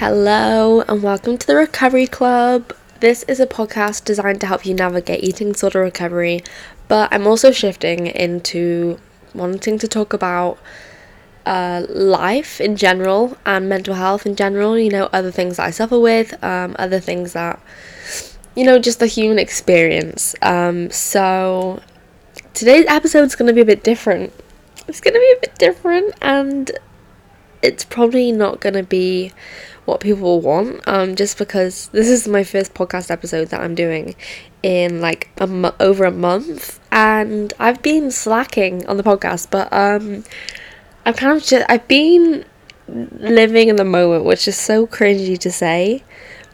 Hello, and welcome to the Recovery Club. This is a podcast designed to help you navigate eating disorder recovery, but I'm also shifting into wanting to talk about uh, life in general and mental health in general. You know, other things that I suffer with, um, other things that, you know, just the human experience. Um, so today's episode is going to be a bit different. It's going to be a bit different, and it's probably not going to be what people want um just because this is my first podcast episode that I'm doing in like a over a month and I've been slacking on the podcast but um I'm kind of just I've been living in the moment which is so cringy to say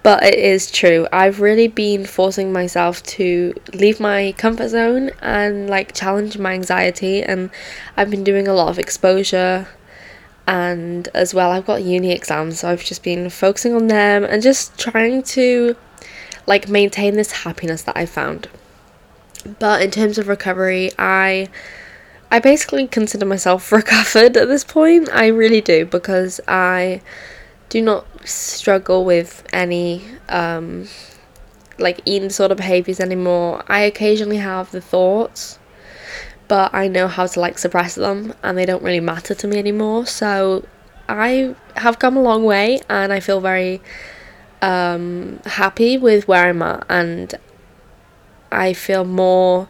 but it is true. I've really been forcing myself to leave my comfort zone and like challenge my anxiety and I've been doing a lot of exposure and as well I've got uni exams so I've just been focusing on them and just trying to like maintain this happiness that I found. But in terms of recovery, I I basically consider myself recovered at this point. I really do because I do not struggle with any um like eating disorder behaviors anymore. I occasionally have the thoughts but I know how to like suppress them and they don't really matter to me anymore. So I have come a long way and I feel very um, happy with where I'm at and I feel more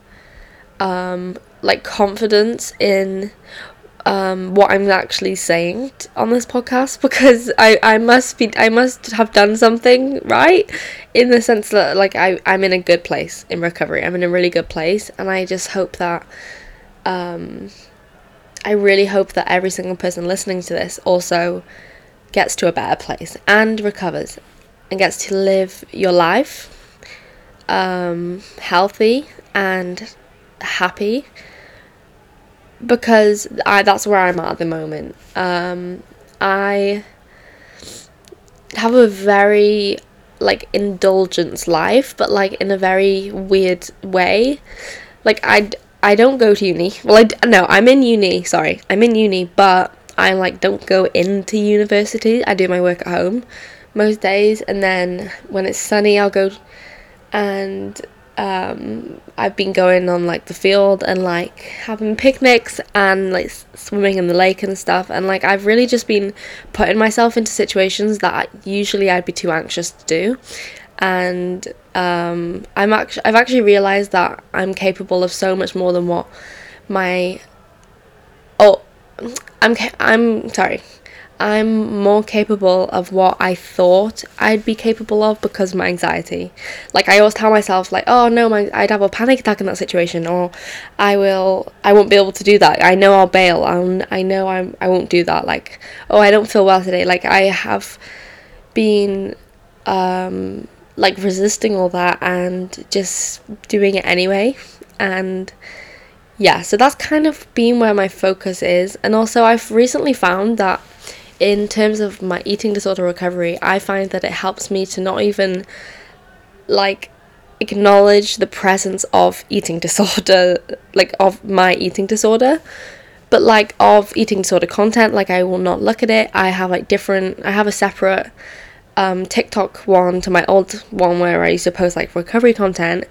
um, like confidence in um, what I'm actually saying t- on this podcast because I, I must be I must have done something right in the sense that like I, I'm in a good place in recovery. I'm in a really good place and I just hope that um, I really hope that every single person listening to this also gets to a better place and recovers and gets to live your life um, healthy and happy because I that's where I'm at at the moment. Um, I have a very like indulgence life, but like in a very weird way. Like I I don't go to uni. Well, I d- no, I'm in uni. Sorry, I'm in uni, but I like don't go into university. I do my work at home most days, and then when it's sunny, I'll go. And um, I've been going on like the field and like having picnics and like swimming in the lake and stuff. And like I've really just been putting myself into situations that usually I'd be too anxious to do and um, I'm actually I've actually realized that I'm capable of so much more than what my oh I'm ca- I'm sorry I'm more capable of what I thought I'd be capable of because of my anxiety. Like I always tell myself like, oh no, my I'd have a panic attack in that situation, or I will I won't be able to do that. I know I'll bail. I'll, I know I'm I won't do that. Like oh I don't feel well today. Like I have been um like resisting all that and just doing it anyway. And yeah so that's kind of been where my focus is. And also i've recently found that in terms of my eating disorder recovery i find that it helps me to not even like acknowledge the presence of eating disorder like of my eating disorder but like of eating disorder content. Like i will not look at it. I have like different i have a separate um, TikTok one to my old one where I used to post like recovery content,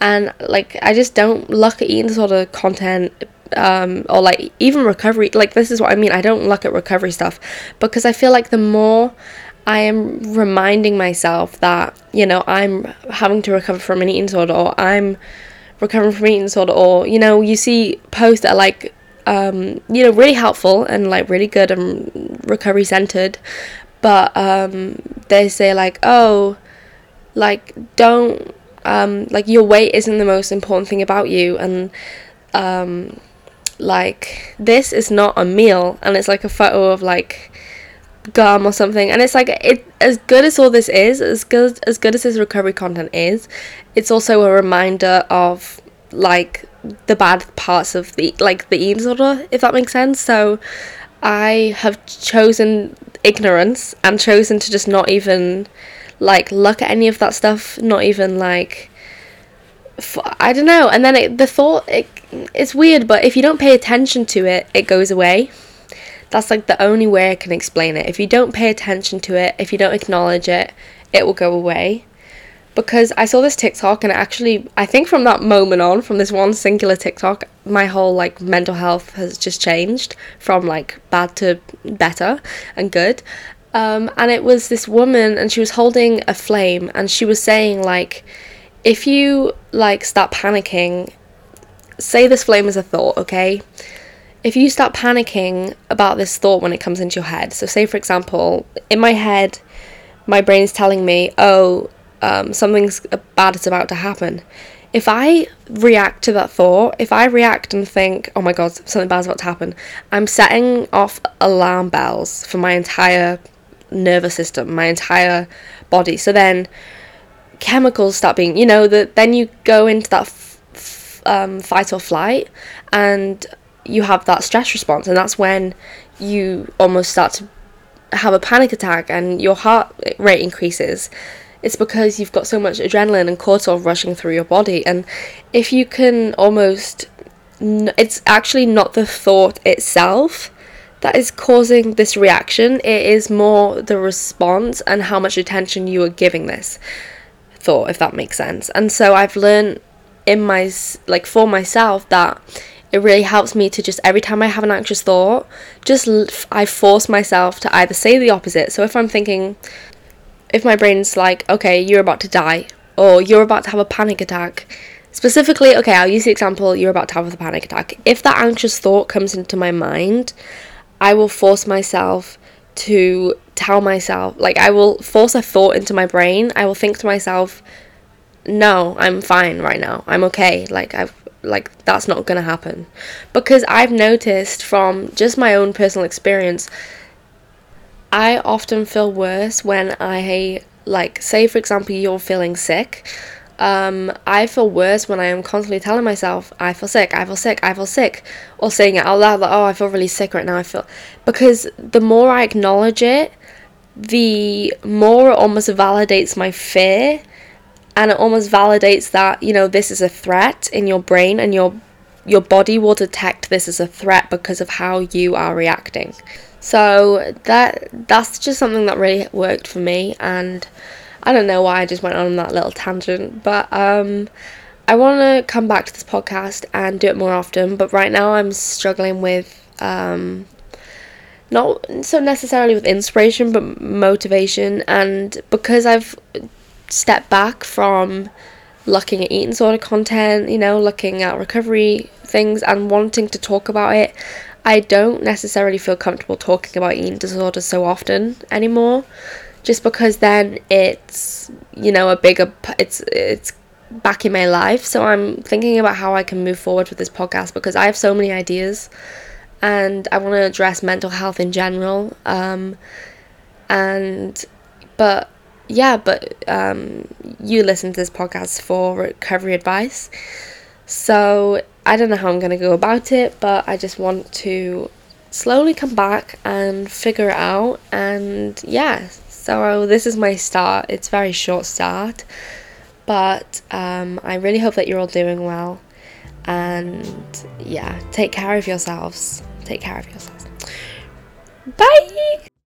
and like I just don't look at eating disorder content um, or like even recovery. Like this is what I mean. I don't look at recovery stuff because I feel like the more I am reminding myself that you know I'm having to recover from an eating disorder or I'm recovering from eating disorder or you know you see posts that are like um, you know really helpful and like really good and recovery centered but um, they say like oh like don't um, like your weight isn't the most important thing about you. And um, like this is not a meal. And it's like a photo of like gum or something. And it's like it as good as all this is as good as good as this recovery content is it's also a reminder of like the bad parts of the like the eating disorder if that makes sense. So i have chosen ignorance and chosen to just not even like look at any of that stuff not even like i don't know and then it, the thought it, it's weird but if you don't pay attention to it it goes away That's like the only way I can explain it. If you don't pay attention to it, if you don't acknowledge it, it will go away. Because I saw this TikTok and actually, I think from that moment on, from this one singular TikTok, my whole like mental health has just changed from like bad to better and good. Um, and it was this woman and she was holding a flame and she was saying like if you like start panicking say this flame is a thought okay if you start panicking about this thought when it comes into your head so say for example in my head my brain is telling me oh um, something's bad is about to happen if I react to that thought, if I react and think, oh my god, something bad's about to happen, I'm setting off alarm bells for my entire nervous system, my entire body. So then chemicals start being, you know, that then you go into that f- f- um, fight or flight and you have that stress response, and that's when you almost start to have a panic attack and your heart rate increases. It's because you've got so much adrenaline and cortisol rushing through your body, and if you can almost, it's actually not the thought itself that is causing this reaction. It is more the response and how much attention you are giving this thought, if that makes sense. And so I've learned in my, like, for myself that it really helps me to just every time I have an anxious thought, just I force myself to either say the opposite. So if I'm thinking, if my brain's like, okay, you're about to die, or you're about to have a panic attack, specifically, okay, I'll use the example, you're about to have a panic attack. If that anxious thought comes into my mind, I will force myself to tell myself, like, I will force a thought into my brain. I will think to myself, no, I'm fine right now. I'm okay. Like, I've, like, that's not gonna happen. Because I've noticed from just my own personal experience, I often feel worse when I, like, say, for example, you're feeling sick um, I feel worse when I am constantly telling myself, I feel sick, I feel sick, I feel sick, or saying it out loud, like, oh, I feel really sick right now, I feel. Because the more I acknowledge it, the more it almost validates my fear, and it almost validates that, you know, this is a threat in your brain, and your your body will detect this as a threat because of how you are reacting. So that that's just something that really worked for me and I don't know why I just went on that little tangent, but um, I want to come back to this podcast and do it more often. But right now, I'm struggling with um, not so necessarily with inspiration, but motivation. And because I've stepped back from looking at eating disorder content, you know, looking at recovery things and wanting to talk about it, I don't necessarily feel comfortable talking about eating disorders so often anymore just because then it's you know a bigger it's it's back in my life. So i'm thinking about how i can move forward with this podcast because i have so many ideas and i want to address mental health in general um, and but yeah but um, you listen to this podcast for recovery advice so i don't know how i'm going to go about it but i just want to slowly come back and figure it out and yeah so this is my start. It's very short start, but um, I really hope that you're all doing well. And yeah, take care of yourselves. Take care of yourselves. Bye.